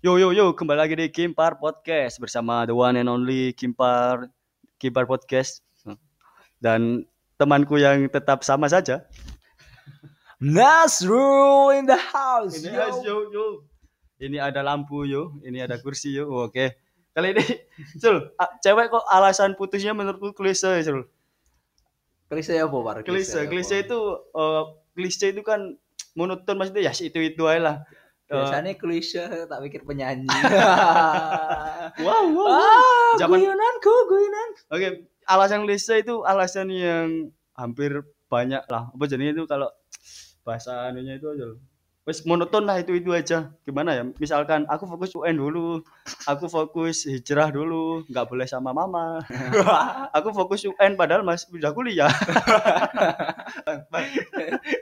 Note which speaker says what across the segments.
Speaker 1: Yo yo yo, kembali lagi di Kimpar Podcast bersama the one and only Kimpar Kimpar Podcast dan temanku yang tetap sama saja.
Speaker 2: Nasrul in the house.
Speaker 1: Ini
Speaker 2: yo.
Speaker 1: yo yo. Ini ada lampu yo, ini ada kursi yo. Oke. Kali ini, Sul, cewek kok alasan putusnya menurutku klise, Sul.
Speaker 2: Klise apa, Par?
Speaker 1: Klise,
Speaker 2: apa?
Speaker 1: klise itu eh, klise itu kan monoton maksudnya ya itu itu aja lah. Eh,
Speaker 2: biasanya klise tak pikir penyanyi.
Speaker 1: wow, wow, wow.
Speaker 2: ah,
Speaker 1: Zaman-
Speaker 2: guyonanku, guyonan.
Speaker 1: Oke, alasan klise itu alasan yang hampir banyak lah. Apa jadinya itu kalau bahasa anunya itu aja. loh. Wes monoton lah itu itu aja. Gimana ya? Misalkan aku fokus UN dulu, aku fokus hijrah dulu, nggak boleh sama mama. aku fokus UN padahal mas udah kuliah.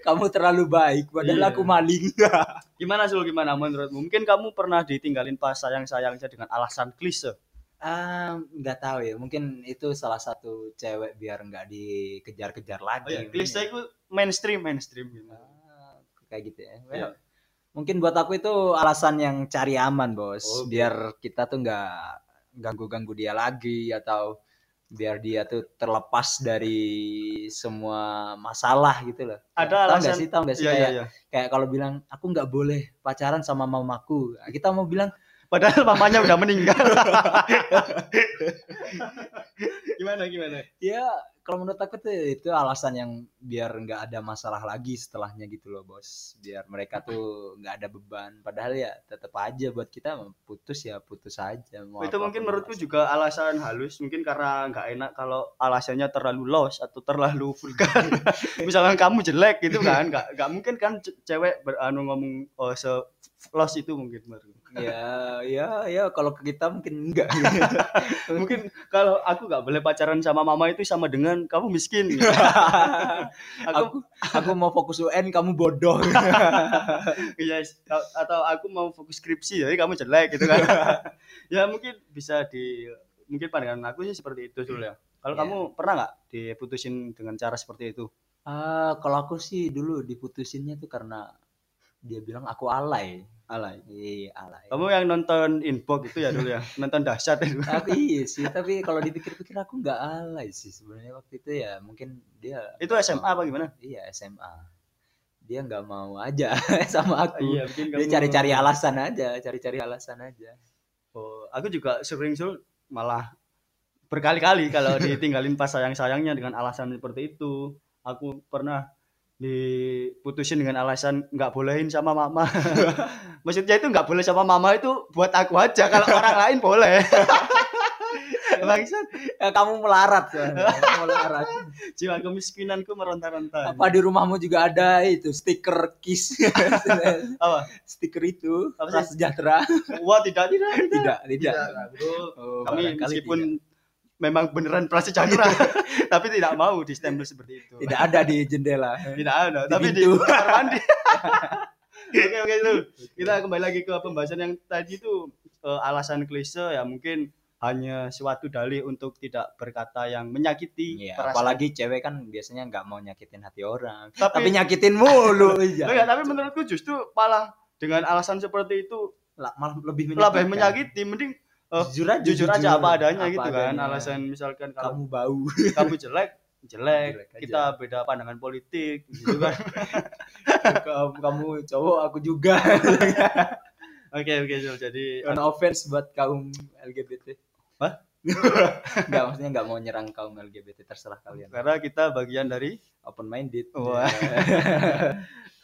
Speaker 2: Kamu terlalu baik, padahal
Speaker 1: Iya.
Speaker 2: aku maling.
Speaker 1: Gimana sul? Gimana menurutmu? Mungkin kamu pernah ditinggalin pas sayang-sayangnya dengan alasan klise.
Speaker 2: Ah, nggak tahu ya. Mungkin itu salah satu cewek biar nggak dikejar-kejar
Speaker 1: Oh
Speaker 2: lagi.
Speaker 1: iya, klise itu mainstream mainstream. gitu.
Speaker 2: Ah, kayak gitu ya.
Speaker 1: Iya.
Speaker 2: Mungkin buat aku itu alasan yang cari aman, Bos.
Speaker 1: Oh,
Speaker 2: biar kita tuh nggak ganggu-ganggu dia lagi atau biar dia tuh terlepas dari semua masalah gitu loh.
Speaker 1: Ada
Speaker 2: nggak
Speaker 1: alasan-
Speaker 2: sih, tahu nggak sih
Speaker 1: Iya iya
Speaker 2: kayak
Speaker 1: iya.
Speaker 2: kayak kalau bilang aku nggak boleh pacaran sama mamaku. Kita mau bilang
Speaker 1: Padahal mamanya udah meninggal. gimana gimana?
Speaker 2: ya kalau menurut aku tuh itu alasan yang biar nggak ada masalah lagi setelahnya gitu loh bos. Biar mereka tuh nggak ada beban. Padahal ya tetap aja buat kita putus ya putus aja mau
Speaker 1: itu mungkin menurutku juga alasan halus mungkin karena nggak enak kalau alasannya terlalu los atau terlalu vulgar. Misalkan kamu jelek gitu kan nggak nggak mungkin kan ce- cewek beranu ngomong oh, se los itu mungkin menurutku.
Speaker 2: ya ya ya kalau kita mungkin enggak.
Speaker 1: Mungkin kalau aku nggak boleh pacaran sama mama itu sama dengan kamu miskin. Aku
Speaker 2: aku aku mau fokus UN kamu bodoh.
Speaker 1: Iya atau aku mau fokus skripsi jadi kamu jelek gitu kan. Ya mungkin bisa di mungkin pandangan aku sih seperti itu Sul, ya. Kalau
Speaker 2: Iya.
Speaker 1: kamu pernah nggak diputusin dengan cara seperti itu?
Speaker 2: Ah kalau aku sih dulu diputusinnya tuh karena dia bilang aku alay.
Speaker 1: Alay.
Speaker 2: Iya alay.
Speaker 1: Kamu yang nonton inbox itu ya dulu ya? Nonton dahsyat itu.
Speaker 2: Aku iya sih tapi kalau dipikir-pikir aku nggak alay sih sebenarnya waktu itu ya. Mungkin dia
Speaker 1: itu SMA apa gimana?
Speaker 2: Iya SMA dia nggak mau aja sama aku.
Speaker 1: Iya mungkin
Speaker 2: dia cari-cari alasan aja cari-cari alasan aja.
Speaker 1: Oh, aku juga sering sul malah berkali-kali kalau ditinggalin pas sayang-sayangnya dengan alasan seperti itu. Aku pernah diputusin dengan alasan nggak bolehin sama mama. Maksudnya itu nggak boleh sama mama itu buat aku aja. Kalau orang lain boleh. Bangsat
Speaker 2: Eh, kamu melarat kan Kamu melarat.
Speaker 1: Jiwa kemiskinanku meronta-ronta.
Speaker 2: Apa di rumahmu juga ada itu stiker kiss?
Speaker 1: Apa?
Speaker 2: Stiker itu
Speaker 1: Apa
Speaker 2: sejahtera.
Speaker 1: Wah tidak tidak
Speaker 2: tidak. Tidak
Speaker 1: bro.
Speaker 2: Oh,
Speaker 1: kami meskipun
Speaker 2: tidak.
Speaker 1: Memang beneran prasejahtera tapi tidak mau distempel seperti itu.
Speaker 2: Tidak ada di jendela.
Speaker 1: Tidak ada.
Speaker 2: Di
Speaker 1: tapi di
Speaker 2: pintu.
Speaker 1: kamar mandi. Oke oke dulu kita kembali lagi ke pembahasan yang tadi itu eh, alasan klise ya mungkin hanya suatu dalih untuk tidak berkata yang menyakiti
Speaker 2: Iya,
Speaker 1: perasaan.
Speaker 2: apalagi cewek kan biasanya nggak mau nyakitin hati orang.
Speaker 1: Tapi,
Speaker 2: tapi nyakitin mulu iya.
Speaker 1: Oh ya, tapi menurutku justru malah dengan alasan seperti itu
Speaker 2: Lah, malah lebih
Speaker 1: lebih
Speaker 2: menyakitkan.
Speaker 1: menyakiti mending eh,
Speaker 2: jujur aja
Speaker 1: jujur aja apa adanya
Speaker 2: Apa
Speaker 1: gitu kan
Speaker 2: adanya.
Speaker 1: alasan misalkan kalau
Speaker 2: kamu bau
Speaker 1: kamu jelek jelek
Speaker 2: Jelek aja.
Speaker 1: kita beda pandangan politik gitu kan
Speaker 2: kamu, kamu cowok aku juga
Speaker 1: oke oke jadi
Speaker 2: no offense buat kaum LGBT
Speaker 1: Hah?
Speaker 2: nggak maksudnya nggak mau nyerang kaum LGBT terserah kalian
Speaker 1: karena kita bagian dari
Speaker 2: open minded
Speaker 1: Wah.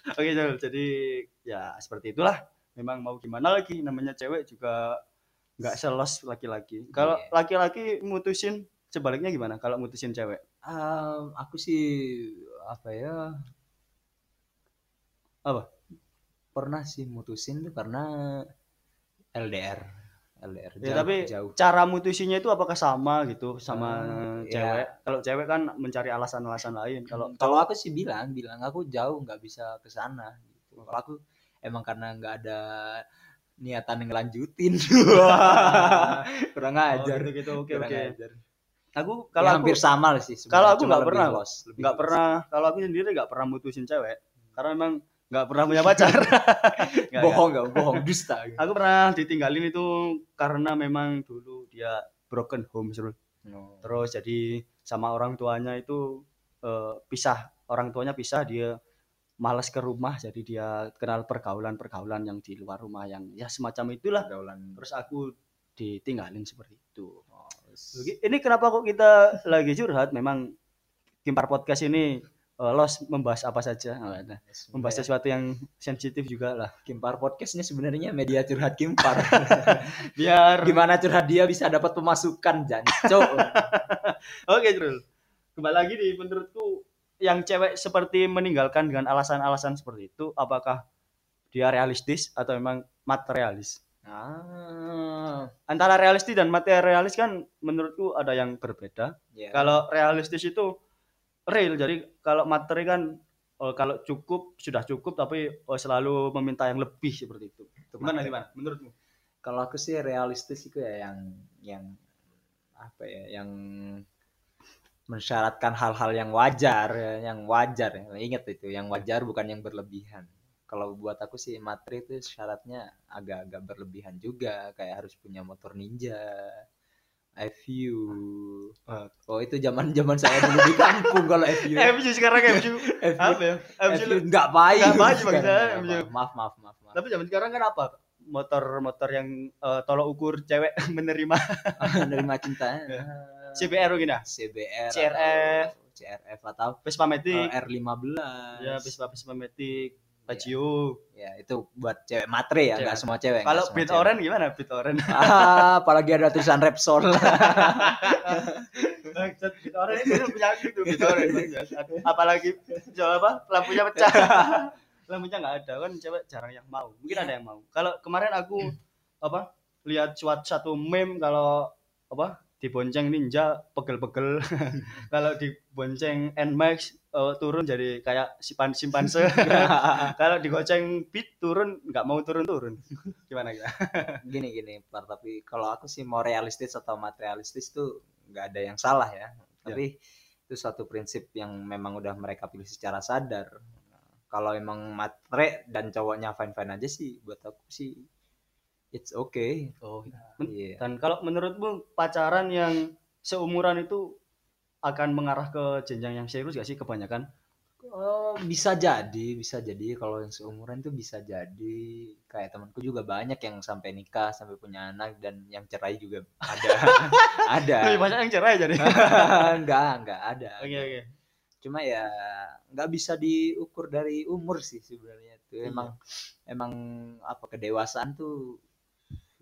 Speaker 1: Oke, Jul. jadi ya seperti itulah. Memang mau gimana lagi, namanya cewek juga nggak selos laki-laki. Kalau
Speaker 2: Iya.
Speaker 1: laki-laki mutusin sebaliknya gimana? Kalau mutusin cewek?
Speaker 2: Um, aku sih apa ya
Speaker 1: Apa?
Speaker 2: pernah sih mutusin tuh karena LDR LDR
Speaker 1: Ya,
Speaker 2: jauh,
Speaker 1: tapi
Speaker 2: jauh
Speaker 1: cara mutusinnya itu apakah sama gitu sama
Speaker 2: iya.
Speaker 1: cewek? Kalau cewek kan mencari alasan-alasan lain. Kalau
Speaker 2: kalau aku sih bilang bilang aku jauh nggak bisa ke sana gitu. Kalau aku emang karena nggak ada niatan ngelanjutin. Kurang
Speaker 1: Oh,
Speaker 2: ajar.
Speaker 1: gitu-gitu. Oke,
Speaker 2: Kurang
Speaker 1: oke.
Speaker 2: ajar.
Speaker 1: Aku
Speaker 2: Kalau
Speaker 1: kalau aku
Speaker 2: hampir sama sih.
Speaker 1: kalau aku nggak pernah. nggak pernah kalau aku sendiri nggak pernah mutusin cewek karena memang nggak pernah punya pacar. Nggak,
Speaker 2: bohong nggak bohong dusta.
Speaker 1: Aku pernah ditinggalin itu karena memang dulu dia broken home Zul.
Speaker 2: No.
Speaker 1: Terus jadi sama orang tuanya itu eh, pisah. Orang tuanya pisah dia malas ke rumah jadi dia kenal pergaulan-pergaulan yang di luar rumah yang ya semacam itulah.
Speaker 2: pergaulan
Speaker 1: Terus aku ditinggalin seperti itu.
Speaker 2: Oh,
Speaker 1: Ini kenapa kok kita lagi curhat? Memang Kimpar Podcast ini eh, los membahas apa saja. Nah, nah, membahas sesuatu yang sensitif juga lah.
Speaker 2: Kimpar podcast ini sebenarnya media curhat Kimpar.
Speaker 1: Biar
Speaker 2: Gimana curhat dia bisa dapat pemasukan janco.
Speaker 1: Oke, Trul. Kembali lagi di menurutku yang cewek seperti meninggalkan dengan alasan-alasan seperti itu apakah dia realistis atau memang materialis?
Speaker 2: ah,
Speaker 1: Antara realistis dan materialis kan menurutku ada yang berbeda.
Speaker 2: ya.
Speaker 1: Kalau realistis itu real, jadi kalau materi kan eh, kalau cukup sudah cukup tapi eh, selalu meminta yang lebih seperti itu.
Speaker 2: Itu
Speaker 1: Gimana gimana menurutmu?
Speaker 2: Kalau aku sih realistis itu ya yang yang apa ya yang mensyaratkan hal-hal yang wajar ya, yang wajar. Ingat itu, yang wajar bukan yang berlebihan. Kalau buat aku sih materi itu syaratnya agak-agak berlebihan juga, kayak harus punya motor ninja. FU.
Speaker 1: Eh.
Speaker 2: Oh, itu zaman-zaman saya dulu di kampung kalau FU.
Speaker 1: MU sekarang MU
Speaker 2: FU.
Speaker 1: apa ya? MU
Speaker 2: FU nggak baik.
Speaker 1: Nggak baik
Speaker 2: Maaf. Maaf, maaf, maaf.
Speaker 1: Tapi zaman sekarang kan apa? Motor-motor yang eh, tolok ukur cewek menerima
Speaker 2: Menerima cinta.
Speaker 1: Ya. CBR gini ah.
Speaker 2: CBR
Speaker 1: CRF.
Speaker 2: atau CRF atau
Speaker 1: Vespa Matic.
Speaker 2: uh, R15
Speaker 1: ya, Vespa Vespa Matic, Pajio.
Speaker 2: ya itu buat cewek matre ya nggak semua cewek
Speaker 1: Kalau Beat
Speaker 2: cewek.
Speaker 1: Orange gimana? Beat Orange.
Speaker 2: ah, apalagi ada tulisan Repsol
Speaker 1: Beat Orange itu penyakit tuh Beat Orange. Apalagi jawab apa? Lampunya pecah. Lampunya nggak ada kan cewek jarang yang mau. Mungkin ada yang mau. Kalau kemarin aku apa? Lihat suatu satu meme kalau apa? Dibonceng ninja pegel-pegel. kalau dibonceng Nmax eh, turun jadi kayak simpan simpanse. kalau digoceng beat turun nggak mau turun-turun. Gimana ya?
Speaker 2: gini gini Par, tapi kalau aku sih mau realistis atau materialistis tuh nggak ada yang salah ya tapi itu suatu prinsip yang memang udah mereka pilih secara sadar kalau emang matre dan cowoknya fine fine aja sih buat aku sih it's okay
Speaker 1: Oh,
Speaker 2: iya
Speaker 1: Dan kalau menurutmu pacaran yang seumuran itu akan mengarah ke jenjang yang serius gak sih kebanyakan?
Speaker 2: Oh, bisa jadi, bisa jadi kalau yang seumuran tuh bisa jadi kayak temanku juga banyak yang sampai nikah, sampai punya anak dan yang cerai juga ada. ada.
Speaker 1: Lebih banyak yang cerai jadi.
Speaker 2: enggak, enggak ada.
Speaker 1: Oke oke.
Speaker 2: Cuma ya nggak bisa diukur dari umur sih sebenarnya tuh.
Speaker 1: Iya.
Speaker 2: Emang emang apa kedewasaan tuh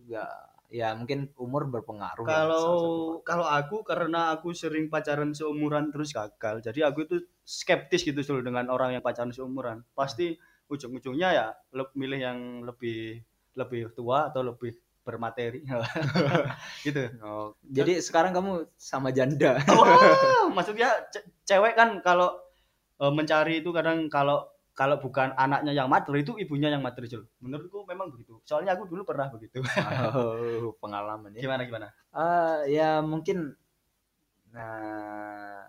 Speaker 2: enggak ya mungkin umur berpengaruh
Speaker 1: Kalau
Speaker 2: satu
Speaker 1: kalau aku karena aku sering pacaran seumuran terus gagal. Jadi aku itu skeptis gitu dulu dengan orang yang pacaran seumuran. Pasti ujung-ujungnya ya milih yang lebih lebih tua atau lebih bermateri. gitu.
Speaker 2: Oh, jadi sekarang kamu sama janda.
Speaker 1: Wah, maksudnya ce- cewek kan kalau eh, mencari itu kadang kalau kalau bukan anaknya yang materi itu ibunya yang materi Jul. Menurutku memang begitu. Soalnya aku dulu pernah begitu.
Speaker 2: Oh, pengalaman ya.
Speaker 1: Gimana gimana?
Speaker 2: Ah, ya mungkin nah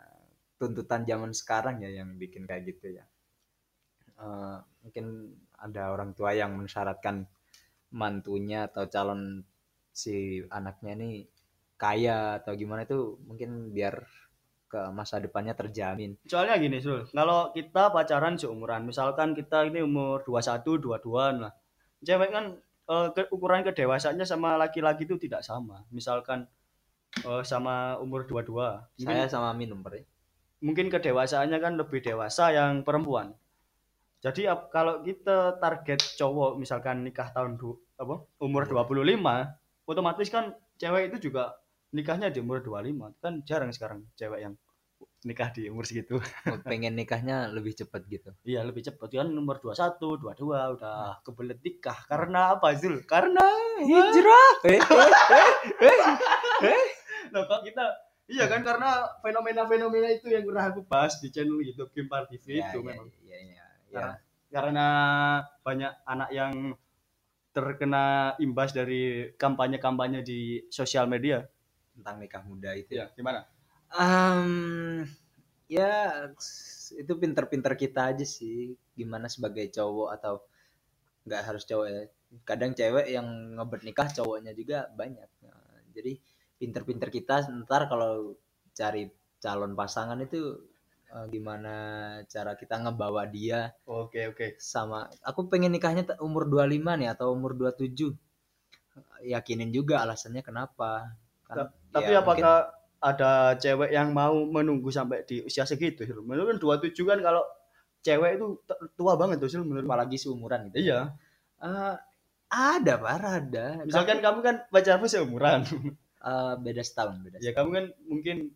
Speaker 2: tuntutan zaman sekarang ya yang bikin kayak gitu ya. Eh, mungkin ada orang tua yang mensyaratkan mantunya atau calon si anaknya nih kaya atau gimana itu mungkin biar ke masa depannya terjamin.
Speaker 1: Soalnya gini, Sul. Kalau kita pacaran seumuran, misalkan kita ini umur 21, 22 lah. Cewek kan eh, ke- ukuran kedewasaannya sama laki-laki itu tidak sama. Misalkan eh, sama umur 22. Mungkin,
Speaker 2: Saya sama minum Pak.
Speaker 1: mungkin kedewasaannya kan lebih dewasa yang perempuan. Jadi ap- kalau kita target cowok misalkan nikah tahun du, apa umur 25, otomatis kan cewek itu juga nikahnya di umur 25. Kan jarang sekarang cewek yang nikah di umur segitu.
Speaker 2: pengen nikahnya lebih cepat gitu.
Speaker 1: Iya lebih cepat kan nomor 21, 22 udah kebelet nikah. Karena apa Zul? Karena
Speaker 2: Hijrah. Eh,
Speaker 1: Loh, kok kita Iya kan karena fenomena-fenomena itu yang pernah aku bahas di channel YouTube Gimpar TV
Speaker 2: ya,
Speaker 1: itu
Speaker 2: ya,
Speaker 1: memang.
Speaker 2: ya, ya, ya.
Speaker 1: Karena- Karena banyak anak yang terkena imbas dari kampanye-kampanye di sosial media.
Speaker 2: tentang nikah muda itu.
Speaker 1: Iya, gimana?
Speaker 2: Em, ya itu pinter-pinter kita aja sih. Gimana sebagai cowok atau nggak harus cowok ya. Kadang cewek yang ngebet nikah cowoknya juga banyak. Nah, jadi pinter-pinter kita ntar kalau cari calon pasangan itu eh, gimana cara kita ngebawa dia
Speaker 1: Oke, oke.
Speaker 2: sama aku pengen nikahnya umur 25 nih atau umur 27 yakinin juga alasannya kenapa. Kan
Speaker 1: Tapi
Speaker 2: ya
Speaker 1: apakah ada cewek yang mau menunggu sampai di usia segitu? Sil? Menurut kan 27 kan kalau cewek itu tua banget tuh,
Speaker 2: mungkin
Speaker 1: menurut.
Speaker 2: apalagi seumuran gitu
Speaker 1: Iya.
Speaker 2: Eh, ada pak ada
Speaker 1: Misalkan kamu kan pacarmu seumuran.
Speaker 2: Eh, beda setahun beda
Speaker 1: ya kamu kan mungkin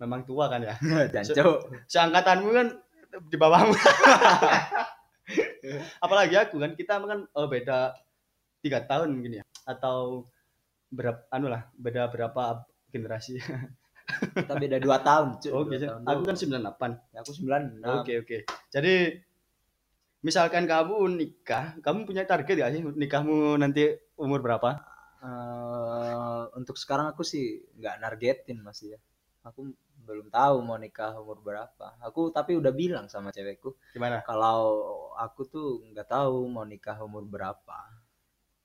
Speaker 1: memang tua kan ya.
Speaker 2: Janco.
Speaker 1: Seangkatanmu kan di bawahmu. Apalagi aku kan kita kan oh, beda tiga tahun mungkin ya atau berapa anu lah beda berapa generasi.
Speaker 2: Kita beda dua tahun. Cuk.
Speaker 1: Oke,
Speaker 2: Dua
Speaker 1: Sil.
Speaker 2: tahun
Speaker 1: aku kan 98.
Speaker 2: Ya, aku sembilan.
Speaker 1: Oke oke. Jadi misalkan kamu nikah, kamu punya target gak sih nikahmu nanti umur berapa?
Speaker 2: Eh, untuk sekarang aku sih nggak nargetin masih ya. Aku belum tahu mau nikah umur berapa. Aku tapi udah bilang sama cewekku
Speaker 1: Gimana?
Speaker 2: kalau aku tuh nggak tahu mau nikah umur berapa.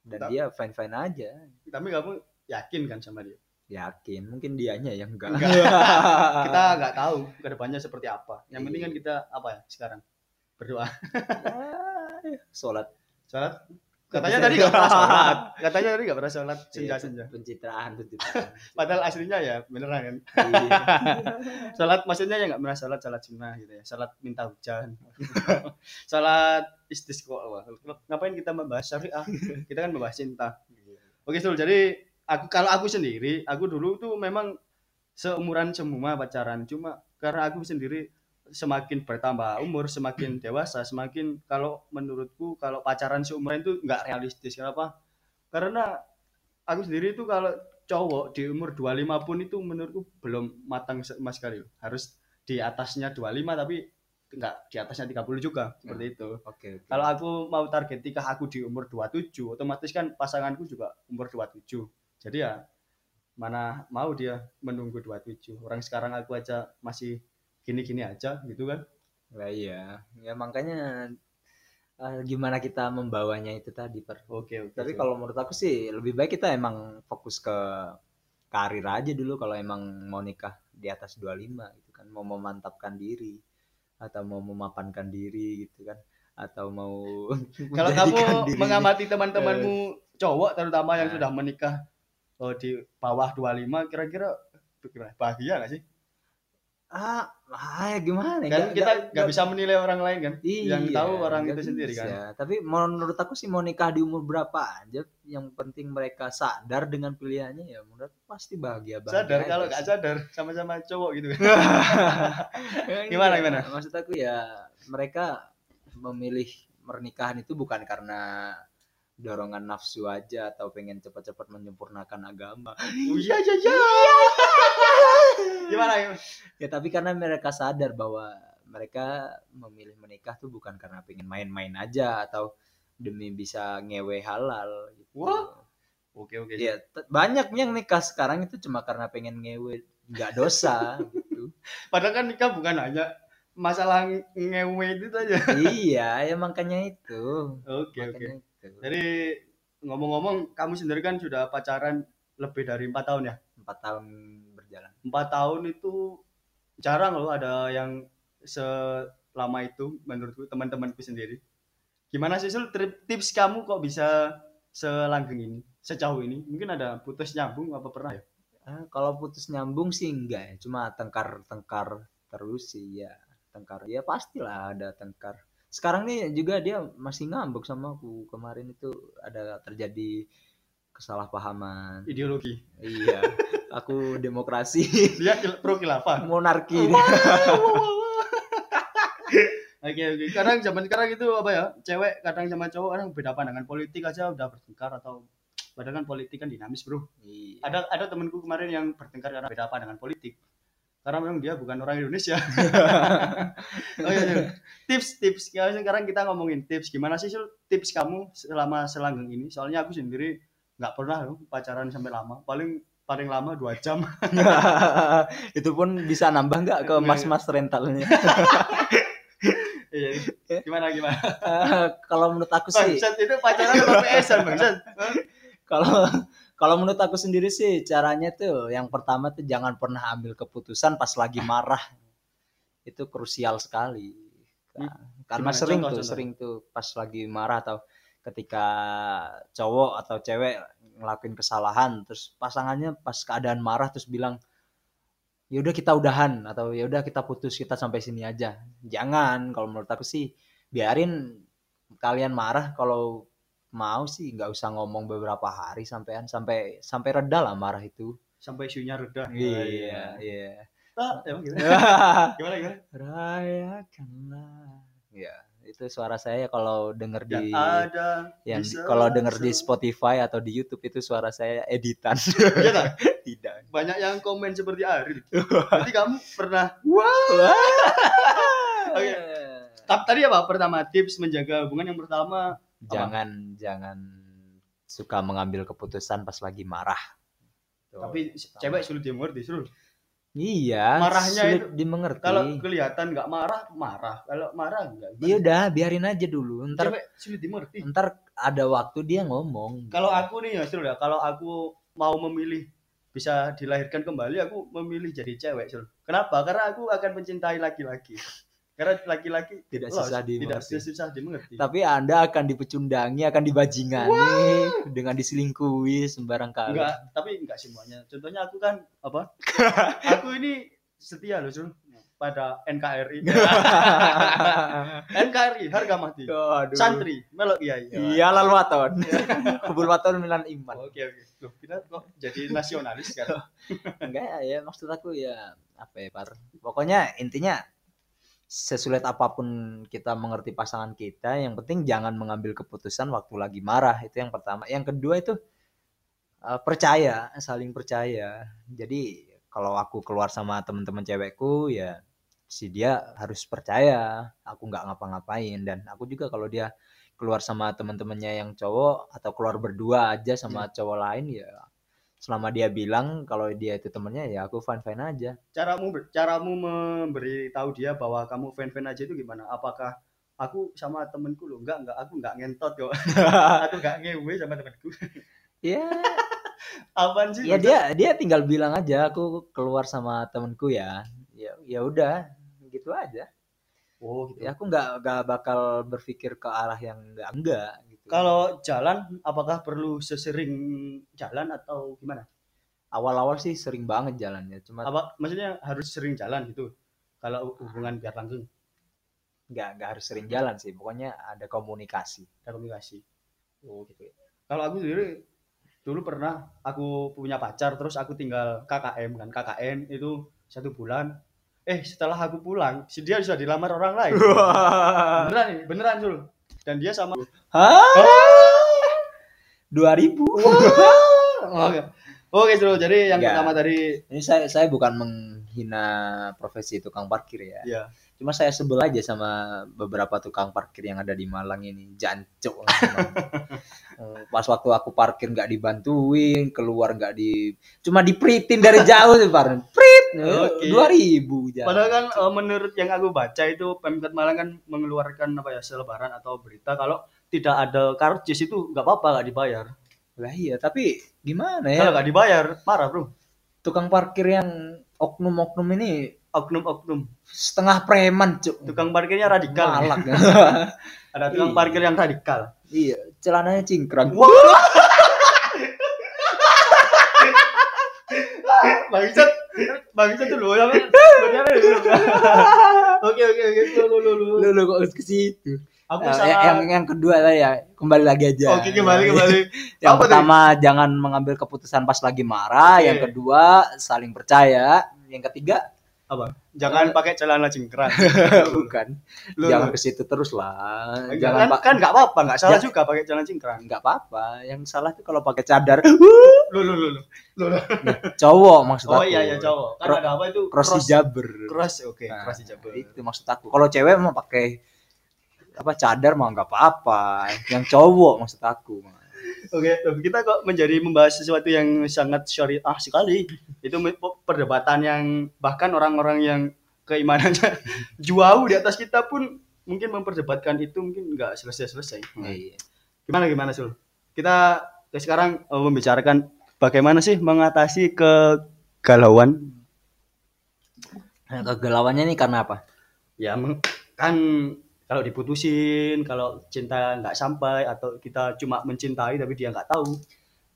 Speaker 2: Dan
Speaker 1: Ta-
Speaker 2: dia fine fine aja.
Speaker 1: Tapi kamu yakin kan sama dia?
Speaker 2: Yakin. Mungkin dianya yang enggak.
Speaker 1: Enggak. Kita nggak tahu ke depannya seperti apa. Yang penting kan kita apa ya sekarang berdoa.
Speaker 2: Sholat.
Speaker 1: Sholat. Katanya tadi nggak pernah sholat. Katanya tadi nggak pernah sholat senja senja.
Speaker 2: Pencitraan, pencitraan.
Speaker 1: Padahal aslinya ya beneran kan.
Speaker 2: Iya.
Speaker 1: Sholat maksudnya ya nggak pernah sholat sholat sunnah gitu ya. Sholat minta hujan. sholat istisqa. Wah, Ngapain kita membahas syariah? Kita kan membahas cinta. Oke Sul, jadi aku kalau aku sendiri, aku dulu tuh memang seumuran semua pacaran. Cuma karena aku sendiri semakin bertambah umur, semakin dewasa, semakin kalau menurutku kalau pacaran seumuran itu nggak realistis. Kenapa? Karena aku sendiri itu kalau cowok di umur 25 pun itu menurutku belum matang sama sekali. Harus di atasnya 25 tapi nggak di atasnya 30 juga seperti itu.
Speaker 2: Oke, oke.
Speaker 1: Kalau aku mau target nikah aku di umur 27, otomatis kan pasanganku juga umur 27. Jadi ya mana mau dia menunggu 27. Orang sekarang aku aja masih gini-gini aja gitu kan.
Speaker 2: Nah, iya. Ya makanya eh, gimana kita membawanya itu tadi, Per.
Speaker 1: Oke, oke.
Speaker 2: Tapi
Speaker 1: Sul.
Speaker 2: kalau menurut aku sih lebih baik kita emang fokus ke karir aja dulu kalau emang mau nikah di atas 25 gitu kan, mau memantapkan diri atau mau memapankan diri gitu kan atau mau
Speaker 1: kalau kamu
Speaker 2: dirinya-
Speaker 1: mengamati teman-temanmu cowok terutama yang
Speaker 2: Nah.
Speaker 1: sudah menikah oh, di bawah 25 kira-kira kira- bahagia gak sih?
Speaker 2: ah, ah ya gimana ya?
Speaker 1: Kan
Speaker 2: Nggak-
Speaker 1: kita
Speaker 2: nggak-
Speaker 1: bisa menilai orang lain kan. yang
Speaker 2: Iya,
Speaker 1: tahu orang itu sendiri kan.
Speaker 2: bisa. Tapi menurut aku sih mau nikah di umur berapa aja, yang penting mereka sadar dengan pilihannya ya menurut pasti bahagia bahagia.
Speaker 1: Sadar kalau nggak sadar sama-sama cowok gitu kan. Gimana, gimana?
Speaker 2: Maksud aku ya mereka memilih pernikahan itu bukan karena dorongan nafsu aja atau pengen cepat-cepat menyempurnakan agama.
Speaker 1: Oh, Iya iya iya. Gimana ya?
Speaker 2: Ya tapi karena mereka sadar bahwa mereka memilih menikah tuh bukan karena pengen main-main aja atau demi bisa ngewe halal gitu.
Speaker 1: Wah. Oke oke.
Speaker 2: Ya t- banyak yang nikah sekarang itu cuma karena pengen ngewe nggak dosa gitu.
Speaker 1: Padahal kan nikah bukan hanya masalah ngewe itu aja.
Speaker 2: iya, ya makanya itu.
Speaker 1: Oke oke. Jadi ngomong-ngomong kamu sendiri kan sudah pacaran lebih dari empat tahun ya.
Speaker 2: Empat tahun berjalan.
Speaker 1: Empat tahun itu jarang loh ada yang selama itu menurutku teman-temanku sendiri. Gimana sih Sul tips kamu kok bisa selanggeng ini, sejauh ini? Mungkin ada putus nyambung apa pernah ya?
Speaker 2: Ah, kalau putus nyambung sih enggak ya, cuma tengkar-tengkar terus sih ya. Tengkar. Ya pastilah ada tengkar. Sekarang nih juga dia masih ngambek sama aku. Kemarin itu ada terjadi kesalahpahaman.
Speaker 1: Ideologi.
Speaker 2: Iya. Aku demokrasi,
Speaker 1: Dia pro khilafah.
Speaker 2: monarki.
Speaker 1: Oke oke. Sekarang zaman sekarang itu apa ya? Cewek kadang sama cowok kadang beda pandangan politik aja udah bertengkar atau padahal kan politik kan dinamis bro.
Speaker 2: Iya.
Speaker 1: Ada ada temanku kemarin yang bertengkar karena beda pandangan politik. Karena memang dia bukan orang Indonesia. oh iya, iya. Tips tips. Ya, sekarang kita ngomongin tips. Gimana sih Sul, tips kamu selama selanggeng ini? Soalnya aku sendiri nggak pernah loh pacaran sampai lama. Paling paling lama dua jam.
Speaker 2: itu pun bisa nambah nggak ke
Speaker 1: Nggak.
Speaker 2: mas-mas rentalnya?
Speaker 1: Iya. Gimana gimana?
Speaker 2: Eh, kalau menurut aku sih,
Speaker 1: Bangsat itu pacaran sama PS-an, bangsat.
Speaker 2: kalau kalau menurut aku sendiri sih caranya tuh yang pertama tuh jangan pernah ambil keputusan pas lagi marah. Itu krusial sekali. Nah, Karena
Speaker 1: Gimana?
Speaker 2: sering
Speaker 1: Contoh,
Speaker 2: tuh,
Speaker 1: contoh.
Speaker 2: sering tuh pas lagi marah atau ketika cowok atau cewek ngelakuin kesalahan terus pasangannya pas keadaan marah terus bilang ya udah kita udahan atau ya udah kita putus kita sampai sini aja. Jangan kalau menurut aku sih biarin kalian marah kalau mau sih nggak usah ngomong beberapa hari sampean sampai sampai reda lah marah itu.
Speaker 1: Sampai isunya reda.
Speaker 2: Iya, iya.
Speaker 1: Ah, emang gimana? Gimana gimana?
Speaker 2: Rayakanlah. Ya, itu suara saya kalau denger di
Speaker 1: ada
Speaker 2: yang kalau denger di Spotify atau di YouTube itu suara saya editan.
Speaker 1: Iya tak?
Speaker 2: Tidak.
Speaker 1: Banyak yang komen seperti Ari. Berarti kamu pernah Oke. Tap tadi apa? Pertama tips menjaga hubungan yang pertama
Speaker 2: Jangan jangan suka mengambil keputusan pas lagi marah. Tuh.
Speaker 1: tapi cewek sulit dimengerti, sulit.
Speaker 2: iya,
Speaker 1: marahnya
Speaker 2: sulit
Speaker 1: itu-
Speaker 2: dimengerti.
Speaker 1: Kalau kelihatan nggak marah, marah. Kalau marah enggak.
Speaker 2: Iya udah, biarin aja dulu. Ntar
Speaker 1: Cewek sulit dimengerti.
Speaker 2: ntar ada waktu dia ngomong.
Speaker 1: Kalau aku nih ya, Sul, ya, kalau aku mau memilih bisa dilahirkan kembali, aku memilih jadi cewek, Sul. Kenapa? Karena aku akan mencintai laki-laki. Karena laki-laki
Speaker 2: Tidak
Speaker 1: loh,
Speaker 2: susah
Speaker 1: tidak
Speaker 2: dimengerti.
Speaker 1: susah dimengerti.
Speaker 2: Tapi Anda akan dipecundangi, akan dibajingani dengan diselingkuhi sembarang kali.
Speaker 1: Enggak, tapi enggak semuanya. Contohnya aku kan apa? aku ini setia loh, Sul. Pada NKRI. NKRI harga mati.
Speaker 2: Aduh.
Speaker 1: Santri, melok iya iya.
Speaker 2: Iya lalu waton. Kubul waton milan iman.
Speaker 1: Oke oke. Loh, kita kok jadi nasionalis kan?
Speaker 2: Enggak ya, ya maksud aku ya apa ya, Par. Pokoknya intinya sesulit apa pun kita mengerti pasangan kita, yang penting jangan mengambil keputusan waktu lagi marah. Itu yang pertama. Yang kedua itu eh, percaya, saling percaya. Jadi kalau aku keluar sama teman-teman cewekku ya si dia harus percaya aku nggak ngapa-ngapain dan aku juga kalau dia keluar sama teman-temannya yang cowok atau keluar berdua aja sama cowok lain ya selama dia bilang kalau dia itu temennya ya aku fine fine aja.
Speaker 1: Caramu ber- caramu memberi tahu dia bahwa kamu fan-fan aja itu gimana? Apakah aku sama temenku loh? Enggak enggak. Aku enggak ngentot kok aku enggak ngewe sama temenku.
Speaker 2: Ya
Speaker 1: apaan sih
Speaker 2: ya dia dia tinggal bilang aja aku keluar sama temenku ya. Ya ya udah gitu aja
Speaker 1: oh gitu.
Speaker 2: Ya aku nggak nggak bakal berpikir ke arah yang enggak enggak gitu.
Speaker 1: Kalau jalan apakah perlu sesering jalan atau gimana?
Speaker 2: Awal-awal sih sering banget jalannya cuma
Speaker 1: apa maksudnya harus sering jalan gitu? Kalau hubungan biar langsung.
Speaker 2: Nggak nggak harus sering jalan sih pokoknya ada komunikasi.
Speaker 1: Ada komunikasi. Oh gitu kalau aku sendiri dulu pernah aku punya pacar terus aku tinggal KKM kan. KKN itu satu bulan eh setelah aku pulang si dia sudah dilamar orang lain beneran nih beneran Sul dan dia sama
Speaker 2: Hah? Dua ribu?
Speaker 1: oke oke Sul jadi yang pertama tadi
Speaker 2: Ini saya saya bukan menghina profesi tukang parkir ya.
Speaker 1: ya
Speaker 2: Cuma saya sebel aja sama beberapa tukang parkir yang ada di Malang ini. Jancuk. emang. Eh, Pas waktu aku parkir nggak dibantuin, keluar nggak di, cuma dipritin dari jauh
Speaker 1: Oke.
Speaker 2: Dua ribu.
Speaker 1: padahal kan eh, menurut yang aku baca itu Pemkot Malang kan mengeluarkan apa ya selebaran atau berita kalau tidak ada karcis itu nggak apa-apa nggak dibayar
Speaker 2: Lah iya, tapi gimana
Speaker 1: kalau
Speaker 2: ya?
Speaker 1: nggak dibayar marah bro
Speaker 2: Tukang parkir yang oknum-oknum ini
Speaker 1: oknum-oknum
Speaker 2: setengah preman, cuk.
Speaker 1: tukang parkirnya radikal
Speaker 2: Malak.
Speaker 1: ada tukang
Speaker 2: Iya.
Speaker 1: parkir yang radikal
Speaker 2: iya, celananya cingkrang.
Speaker 1: bangsat bangsat loh apa seperti apa ya? oke oke oke lu lu lu lu
Speaker 2: Lu kok ke situ?
Speaker 1: aku sama
Speaker 2: yang yang kedua lah ya, kembali lagi aja.
Speaker 1: oke kembali kembali
Speaker 2: Yang
Speaker 1: Apa
Speaker 2: pertama jangan mengambil keputusan pas lagi marah,
Speaker 1: Oke.
Speaker 2: yang kedua saling percaya, yang ketiga
Speaker 1: apa jangan pakai celana cingkrang
Speaker 2: bukan.
Speaker 1: Lu,
Speaker 2: jangan
Speaker 1: lu.
Speaker 2: ke situ terus lah.
Speaker 1: jangan
Speaker 2: Jangan pak
Speaker 1: kan nggak apa-apa nggak salah
Speaker 2: Ya.
Speaker 1: juga pakai celana cingkrang
Speaker 2: nggak apa-apa. Yang salah tuh kalau pakai cadar
Speaker 1: lu lu lu lu lu lu.
Speaker 2: cowok maksud
Speaker 1: oh
Speaker 2: aku.
Speaker 1: iya iya cowok kan
Speaker 2: Cro-
Speaker 1: ada apa itu
Speaker 2: Cross hijaber.
Speaker 1: cross oke
Speaker 2: Nah,
Speaker 1: cross hijaber
Speaker 2: Itu maksud aku. Kalau cewek mau pakai apa cadar mah nggak apa-apa. Yang cowok maksud aku.
Speaker 1: Oke, kita kok menjadi membahas sesuatu yang sangat syariah sekali. Itu perdebatan yang bahkan orang-orang yang keimanannya jauh di atas kita pun mungkin memperdebatkan itu mungkin nggak selesai-selesai.
Speaker 2: Iya.
Speaker 1: Gimana gimana Sul? Kita ke sekarang eh, membicarakan bagaimana sih mengatasi kegalauan.
Speaker 2: Nah, kegalauannya ini karena apa?
Speaker 1: Ya kan kalau diputusin, kalau cinta nggak sampai atau kita cuma mencintai tapi dia nggak tahu.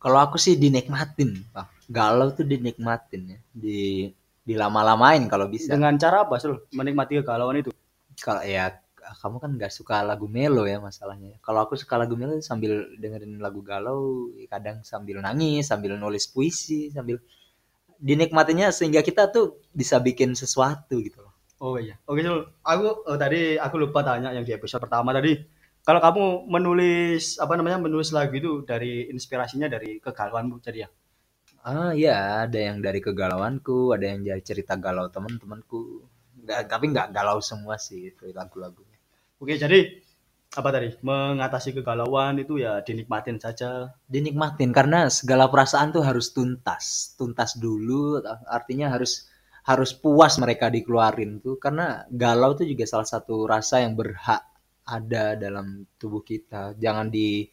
Speaker 2: Kalau aku sih dinikmatin, Pak. Galau tuh dinikmatin ya. Di dilama-lamain kalau bisa.
Speaker 1: Dengan cara apa Sul? Menikmati kegalauan itu.
Speaker 2: Kalau ya kamu kan nggak suka lagu melo ya masalahnya. Kalau aku suka lagu melo sambil dengerin lagu galau, kadang sambil nangis, sambil nulis puisi, sambil dinikmatinya sehingga kita tuh bisa bikin sesuatu gitu loh.
Speaker 1: Oh iya. Oke, Sul. Aku oh, tadi aku lupa tanya yang di episode pertama tadi. Kalau kamu menulis apa namanya menulis lagu itu dari inspirasinya dari kegalauanmu jadi ya.
Speaker 2: Ah iya, ada yang dari kegalauanku, ada yang dari cerita galau teman-temanku. Nggak, tapi nggak galau semua sih itu lagu-lagunya.
Speaker 1: Oke, jadi apa tadi? Mengatasi kegalauan itu ya dinikmatin saja.
Speaker 2: Dinikmatin karena segala perasaan tuh harus tuntas, tuntas dulu. Artinya harus harus puas mereka dikeluarin tuh karena galau tuh juga salah satu rasa yang berhak ada dalam tubuh kita. Jangan di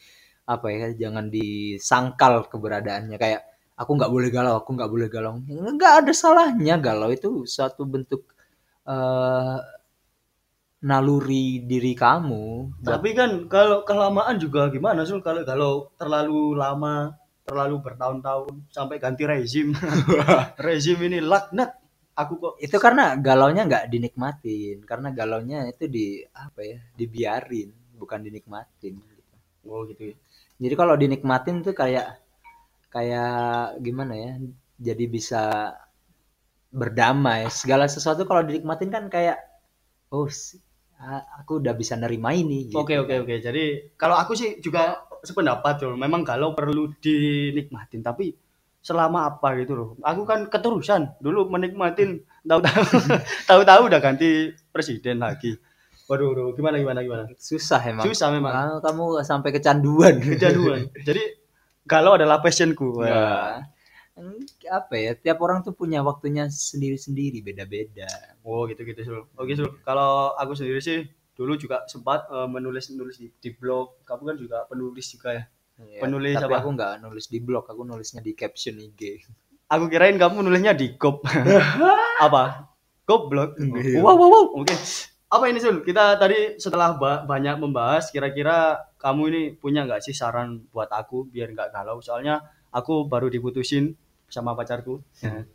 Speaker 2: apa ya, jangan disangkal keberadaannya kayak aku nggak boleh galau, aku nggak boleh galau. Nggak ada salahnya galau itu suatu bentuk eh naluri diri kamu.
Speaker 1: Tapi kan kalau kelamaan juga gimana Sul? Kalau kalau terlalu lama, terlalu bertahun-tahun sampai ganti rezim. rezim ini laknat. Aku kok
Speaker 2: itu karena galaunya nggak dinikmatin karena galaunya itu di apa ya dibiarin bukan dinikmatin gitu.
Speaker 1: oh gitu ya.
Speaker 2: jadi kalau dinikmatin tuh kayak kayak gimana ya jadi bisa berdamai segala sesuatu kalau dinikmatin kan kayak oh aku udah bisa nerima ini gitu.
Speaker 1: Oke oke oke. Jadi kalau aku sih juga sependapat tuh. Memang galau perlu dinikmatin, tapi selama apa gitu loh. Aku kan keterusan dulu menikmatin tahu-tahu tahu-tahu udah ganti presiden lagi. Waduh, waduh, gimana gimana gimana.
Speaker 2: susah emang
Speaker 1: Susah memang.
Speaker 2: Kamu, kamu sampai kecanduan
Speaker 1: Kejaduan. Jadi galau adalah passionku.
Speaker 2: Ya.
Speaker 1: Ya.
Speaker 2: apa ya tiap orang tuh punya waktunya sendiri-sendiri beda-beda
Speaker 1: Oh gitu gitu Sul. Oke Sul. Kalau aku sendiri sih dulu juga sempat eh, menulis-nulis di, di blog. Kamu kan juga penulis juga ya.
Speaker 2: Iya,
Speaker 1: Penulis
Speaker 2: tapi
Speaker 1: apa?
Speaker 2: aku nggak nulis di blog aku nulisnya di caption IG
Speaker 1: Aku kirain kamu nulisnya di gop. apa? Goblok. Wow, wow, wow. Oke. Apa ini Sul? Kita tadi setelah ba- banyak membahas, kira-kira kamu ini punya nggak sih saran buat aku biar nggak galau? Soalnya aku baru diputusin sama pacarku. Ya.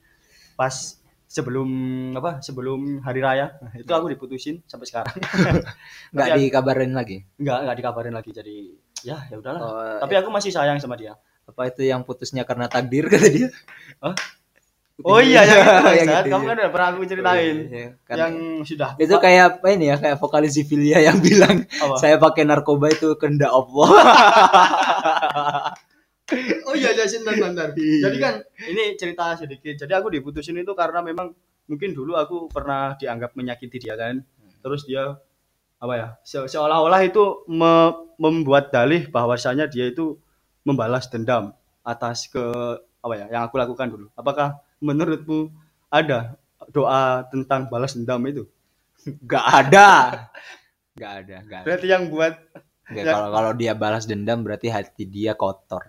Speaker 1: Pas sebelum apa? Sebelum hari raya. Itu aku diputusin sampai sekarang.
Speaker 2: nggak dikabarin lagi
Speaker 1: nggak nggak dikabarin lagi. Jadi ya ya udahlah.
Speaker 2: Oh,
Speaker 1: Tapi aku masih sayang sama dia.
Speaker 2: apa itu yang putusnya karena takdir kata dia
Speaker 1: Hah? Oh iya yang itu,
Speaker 2: Yang
Speaker 1: Bangsat.
Speaker 2: itu,
Speaker 1: Kamu
Speaker 2: iya.
Speaker 1: kan udah pernah aku ceritain.
Speaker 2: Iya, kan-
Speaker 1: yang sudah
Speaker 2: itu kayak apa ini ya kayak vokalis Zivilia yang bilang
Speaker 1: apa?
Speaker 2: saya pakai narkoba itu kehendak Allah
Speaker 1: Oh iya, iya, sebentar, sebentar. Jadi kan ini cerita sedikit. Jadi aku diputusin itu karena memang mungkin dulu aku pernah dianggap menyakiti dia kan. Terus dia apa ya? se- seolah-olah itu me- membuat dalih bahwasanya dia itu membalas dendam atas ke apa ya yang aku lakukan dulu. Apakah menurutmu ada doa tentang balas dendam itu?
Speaker 2: nggak ada nggak ada nggak ada
Speaker 1: Berarti yang buat Ya.
Speaker 2: kalau kalau dia balas dendam berarti hati dia kotor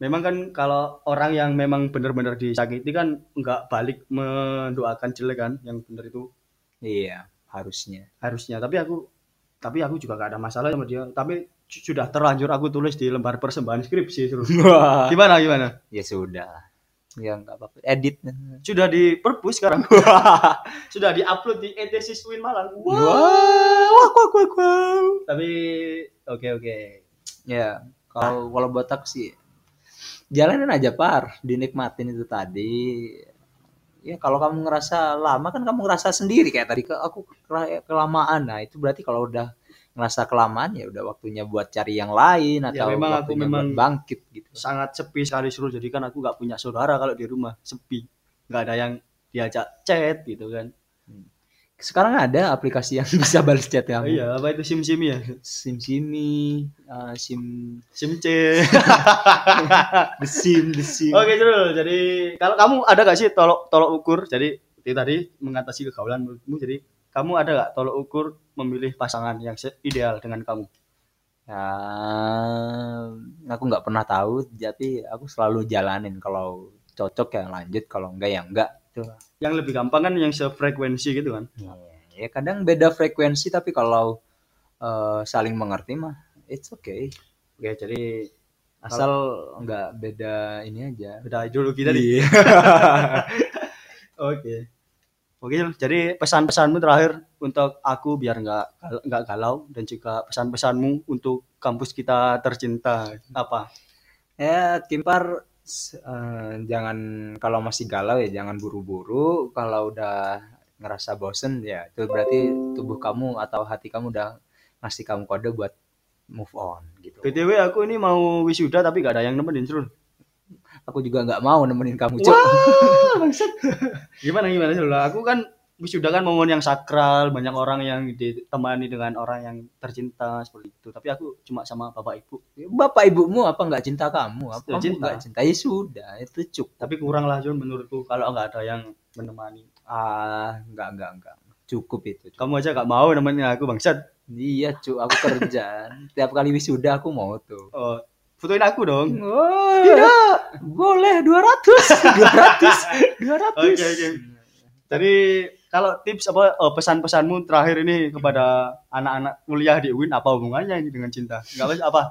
Speaker 1: memang kan kalau orang yang memang benar-benar disakiti kan nggak balik mendoakan jelek kan yang benar itu.
Speaker 2: Iya harusnya.
Speaker 1: Harusnya. Tapi aku tapi aku juga gak ada masalah sama dia. Tapi su- sudah terlanjur aku tulis di lembar persembahan skripsi suruh gimana gimana?
Speaker 2: Ya sudah. Ya nggak apa-apa. Edit.
Speaker 1: Sudah di perpus sekarang. Sudah diupload di ETSIS Win Malang.
Speaker 2: Wah, wah, wah, wah, wah.
Speaker 1: tapi oke oke.
Speaker 2: Ya, kalau kalau buat aku sih jalanin aja par, dinikmatin itu tadi. Ya kalau kamu ngerasa lama kan kamu ngerasa sendiri kayak tadi ke aku kela- kelamaan. Nah, itu berarti kalau udah ngerasa kelamaan ya udah waktunya buat cari yang lain
Speaker 1: Ya,
Speaker 2: atau
Speaker 1: memang aku memang-
Speaker 2: bangkit gitu.
Speaker 1: sangat sepi sekali suruh jadi kan aku nggak punya saudara kalau di rumah sepi nggak ada yang diajak chat gitu kan
Speaker 2: sekarang ada aplikasi yang bisa balas chat
Speaker 1: Oh,
Speaker 2: kamu.
Speaker 1: iya, apa itu sim-sim ya?
Speaker 2: Sim Simi, uh, Sim
Speaker 1: Sim C.
Speaker 2: The Sim, The Sim.
Speaker 1: Oke, Jul. Jadi kalau kamu ada gak sih tolok tolok ukur? Jadi itu tadi mengatasi kegaulan menurutmu. Jadi kamu ada gak tolok ukur memilih pasangan yang ideal dengan kamu?
Speaker 2: Ya, aku nggak pernah tahu, jadi aku selalu jalanin kalau cocok ya lanjut, kalau enggak ya enggak. Itu.
Speaker 1: Yang lebih gampang kan yang sefrekuensi gitu kan?
Speaker 2: Ya kadang beda frekuensi tapi kalau eh, saling mengerti mah it's okay.
Speaker 1: Oke, jadi
Speaker 2: Asal nggak beda ini aja.
Speaker 1: beda ideologi tadi.
Speaker 2: Iya.
Speaker 1: Oke. Oke, jadi pesan-pesanmu terakhir untuk aku biar nggak nggak galau dan juga pesan-pesanmu untuk kampus kita tercinta apa?
Speaker 2: Ya, Kimpar eh, jangan kalau masih galau ya jangan buru-buru. Kalau udah ngerasa bosen ya itu berarti tubuh kamu atau hati kamu udah ngasih kamu kode buat move on gitu.
Speaker 1: BTW aku ini mau wisuda tapi gak ada yang nemenin, Jul.
Speaker 2: Aku juga nggak mau nemenin kamu,
Speaker 1: bangsat. Gimana gimana Jul? Aku kan wisuda kan momen yang sakral, banyak orang yang ditemani dengan orang yang tercinta seperti itu. Tapi aku cuma sama bapak ibu.
Speaker 2: Bapak ibumu apa nggak cinta kamu? Apa
Speaker 1: Ya,
Speaker 2: kamu
Speaker 1: cinta.
Speaker 2: nggak cinta? Ya sudah, itu cukup.
Speaker 1: Tapi kurang lah Jul menurutku kalau nggak ada yang menemani.
Speaker 2: Ah, nggak nggak nggak. Cukup itu. Cukup.
Speaker 1: Kamu aja gak mau nemenin aku bangsat.
Speaker 2: Iya, cu, aku kerja. Tiap kali wisuda aku mau tuh.
Speaker 1: Oh, fotoin aku dong.
Speaker 2: Oh, tidak. Boleh 200. 200. 200.
Speaker 1: Oke oke. Jadi kalau tips apa oh, pesan-pesanmu terakhir ini kepada anak-anak kuliah di UIN apa hubungannya ini dengan cinta? Enggak apa apa.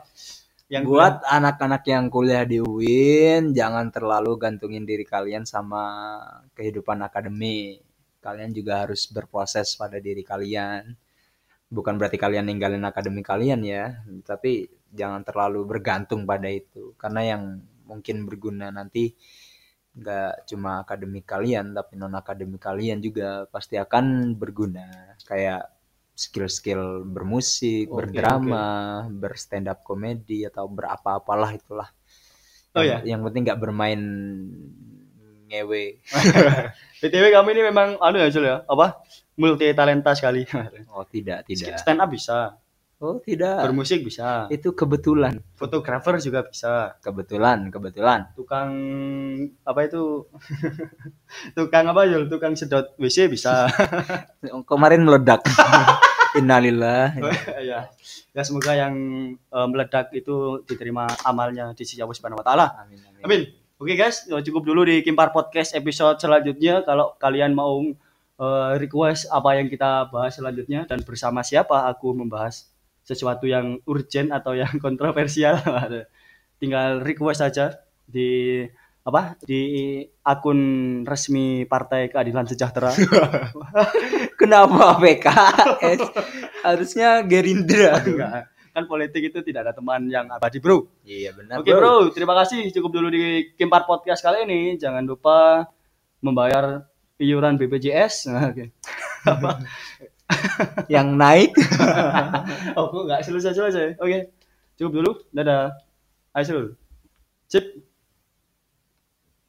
Speaker 1: Yang
Speaker 2: Buat anak-anak yang kuliah di UIN, jangan terlalu gantungin diri kalian sama kehidupan akademik. Kalian juga harus berproses pada diri kalian. Bukan berarti kalian ninggalin akademik kalian ya, tapi jangan terlalu bergantung pada itu. Karena yang mungkin berguna nanti nggak cuma akademik kalian, tapi non akademik kalian juga pasti akan berguna. Kayak skill-skill bermusik,
Speaker 1: Oke,
Speaker 2: berdrama, berstand up komedi atau berapa-apalah itulah.
Speaker 1: Oh
Speaker 2: yang, yang penting nggak bermain ngewe.
Speaker 1: BTW kamu ini memang anu ya Jul ya, apa? Multi talenta sekali.
Speaker 2: Oh tidak tidak.
Speaker 1: Stand up bisa,
Speaker 2: Oh tidak.
Speaker 1: bermusik bisa,
Speaker 2: Itu kebetulan,
Speaker 1: fotografer juga bisa,
Speaker 2: kebetulan, kebetulan.
Speaker 1: tukang apa itu? tukang apa Jul? Tukang sedot WC bisa.
Speaker 2: Kemarin meledak. Innalillah.
Speaker 1: ya. Ya semoga yang eh, meledak itu diterima amalnya di sisi Allah Subhanahu wa taala.
Speaker 2: Amin, amin.
Speaker 1: Amin. Oke guys, ya, cukup dulu di Kimpar Podcast episode selanjutnya. Kalau kalian mau eh, request apa yang kita bahas selanjutnya dan bersama siapa aku membahas sesuatu yang urgent atau yang kontroversial, tinggal request saja di apa di akun resmi Partai Keadilan Sejahtera.
Speaker 2: Kenapa PKS? Harusnya Gerindra.
Speaker 1: Enggak. Kan politik itu tidak ada teman yang abadi, Bro.
Speaker 2: Iya benar.
Speaker 1: Oke bro, terima kasih cukup dulu di Kimpar Podcast kali ini. Jangan lupa membayar iuran BPJS. Nah, Oke.
Speaker 2: Yang naik.
Speaker 1: Oh, nggak selesai selesai. Oke, cukup dulu. Dadah. Ayo, Sip.